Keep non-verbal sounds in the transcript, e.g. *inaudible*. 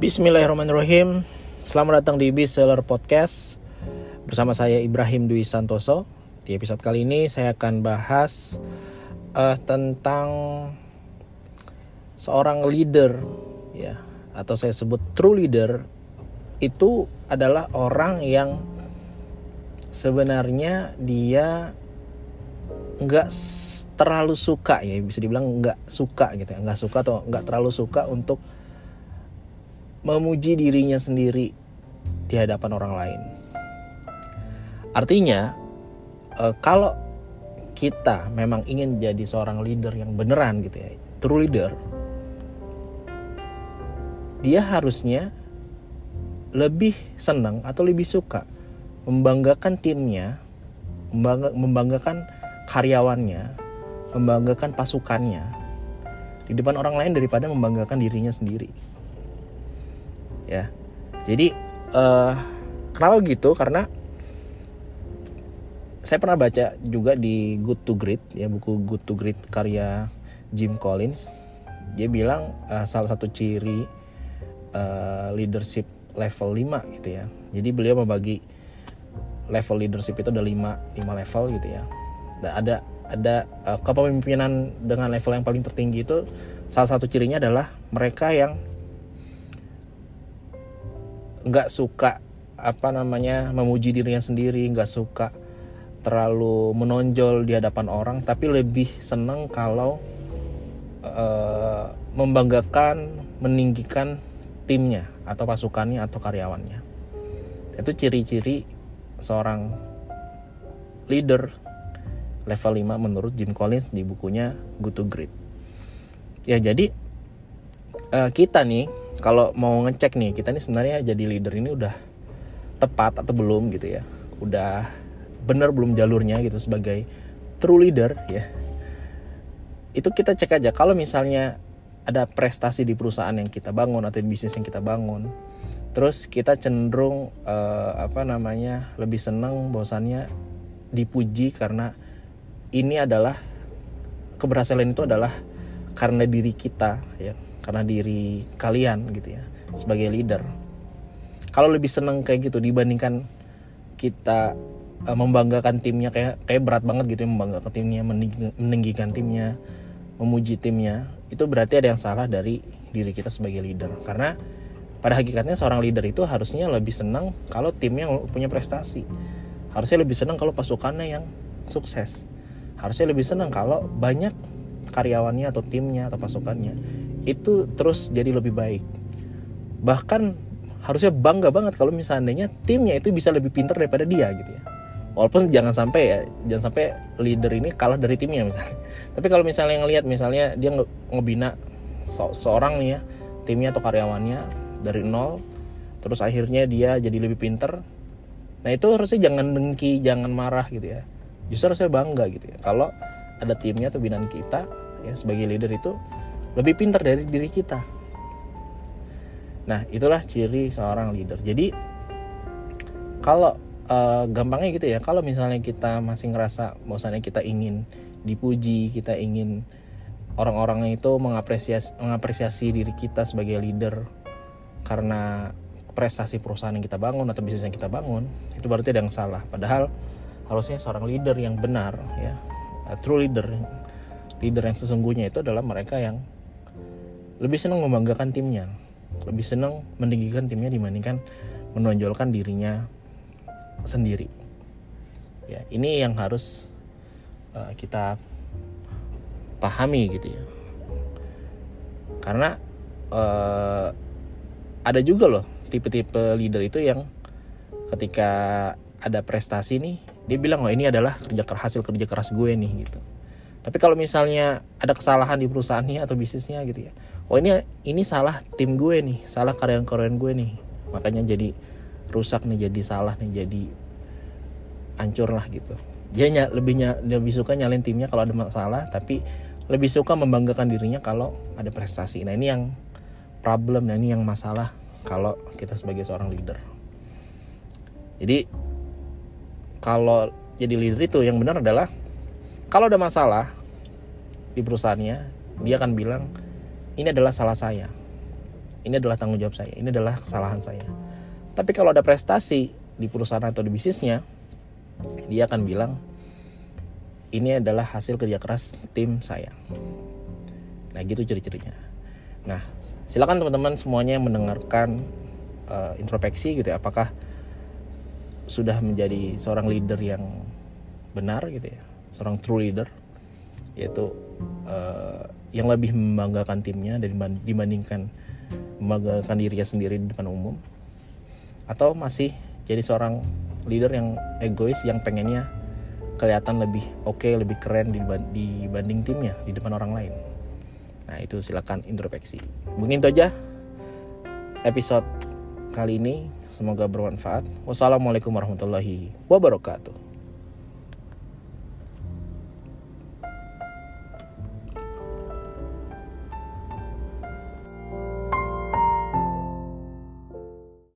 Bismillahirrahmanirrahim. Selamat datang di Bestseller Podcast bersama saya Ibrahim Dwi Santoso. Di episode kali ini saya akan bahas uh, tentang seorang leader ya atau saya sebut true leader itu adalah orang yang sebenarnya dia nggak terlalu suka ya bisa dibilang nggak suka gitu ya nggak suka atau nggak terlalu suka untuk memuji dirinya sendiri di hadapan orang lain. Artinya, e, kalau kita memang ingin jadi seorang leader yang beneran gitu ya, true leader, dia harusnya lebih senang atau lebih suka membanggakan timnya, membanggakan karyawannya, membanggakan pasukannya di depan orang lain daripada membanggakan dirinya sendiri ya. Jadi uh, kenapa gitu karena saya pernah baca juga di Good to Great ya buku Good to Great karya Jim Collins. Dia bilang uh, salah satu ciri uh, leadership level 5 gitu ya. Jadi beliau membagi level leadership itu ada 5 5 level gitu ya. Dan ada ada uh, kepemimpinan dengan level yang paling tertinggi itu salah satu cirinya adalah mereka yang nggak suka apa namanya memuji dirinya sendiri nggak suka terlalu menonjol di hadapan orang tapi lebih senang kalau uh, membanggakan meninggikan timnya atau pasukannya atau karyawannya. Itu ciri-ciri seorang leader level 5 menurut Jim Collins di bukunya Good to Great. Ya jadi uh, kita nih kalau mau ngecek nih kita nih sebenarnya jadi leader ini udah tepat atau belum gitu ya. Udah bener belum jalurnya gitu sebagai true leader ya. Itu kita cek aja. Kalau misalnya ada prestasi di perusahaan yang kita bangun atau di bisnis yang kita bangun terus kita cenderung uh, apa namanya lebih senang bahwasannya dipuji karena ini adalah keberhasilan itu adalah karena diri kita ya karena diri kalian gitu ya sebagai leader. Kalau lebih seneng kayak gitu dibandingkan kita uh, membanggakan timnya kayak kayak berat banget gitu ya membanggakan timnya meninggikan timnya memuji timnya itu berarti ada yang salah dari diri kita sebagai leader. Karena pada hakikatnya seorang leader itu harusnya lebih senang kalau timnya punya prestasi. Harusnya lebih senang kalau pasukannya yang sukses. Harusnya lebih senang kalau banyak karyawannya atau timnya atau pasukannya itu terus jadi lebih baik. Bahkan harusnya bangga banget kalau misalnya timnya itu bisa lebih pintar daripada dia gitu ya. Walaupun jangan sampai ya jangan sampai leader ini kalah dari timnya misalnya. *laughs* Tapi kalau misalnya ngelihat misalnya dia nge ngebina so seorang nih ya timnya atau karyawannya dari nol terus akhirnya dia jadi lebih pinter nah itu harusnya jangan dengki jangan marah gitu ya. Justru harusnya bangga gitu ya. Kalau ada timnya atau binaan kita ya sebagai leader itu lebih pintar dari diri kita. Nah, itulah ciri seorang leader. Jadi kalau uh, gampangnya gitu ya, kalau misalnya kita masih ngerasa bahwasannya kita ingin dipuji, kita ingin orang-orang itu mengapresiasi mengapresiasi diri kita sebagai leader karena prestasi perusahaan yang kita bangun atau bisnis yang kita bangun, itu berarti ada yang salah. Padahal harusnya seorang leader yang benar ya, a true leader, leader yang sesungguhnya itu adalah mereka yang lebih senang membanggakan timnya. Lebih senang meninggikan timnya dibandingkan menonjolkan dirinya sendiri. Ya ini yang harus uh, kita pahami gitu ya. Karena uh, ada juga loh tipe-tipe leader itu yang ketika ada prestasi nih dia bilang oh ini adalah kerja keras hasil kerja keras gue nih gitu. Tapi kalau misalnya ada kesalahan di perusahaannya atau bisnisnya gitu ya oh ini ini salah tim gue nih salah karyawan-karyawan gue nih. Makanya jadi rusak nih jadi salah nih jadi hancur lah gitu. Dia ny lebih ny lebih suka nyalin timnya kalau ada masalah tapi lebih suka membanggakan dirinya kalau ada prestasi. Nah ini yang problem nah ini yang masalah kalau kita sebagai seorang leader. Jadi kalau jadi leader itu yang benar adalah kalau ada masalah di perusahaannya dia akan bilang ini adalah salah saya. Ini adalah tanggung jawab saya. Ini adalah kesalahan saya. Tapi kalau ada prestasi di perusahaan atau di bisnisnya dia akan bilang ini adalah hasil kerja keras tim saya. Nah gitu ciri-cirinya. Nah silakan teman-teman semuanya yang mendengarkan uh, introspeksi gitu ya apakah sudah menjadi seorang leader yang benar gitu ya seorang true leader yaitu uh, yang lebih membanggakan timnya dan dibandingkan membanggakan dirinya sendiri di depan umum. Atau masih jadi seorang leader yang egois yang pengennya kelihatan lebih oke okay, lebih keren dibanding timnya di depan orang lain. Nah itu silakan introspeksi. Mungkin itu aja episode kali ini. Semoga bermanfaat. Wassalamualaikum warahmatullahi wabarakatuh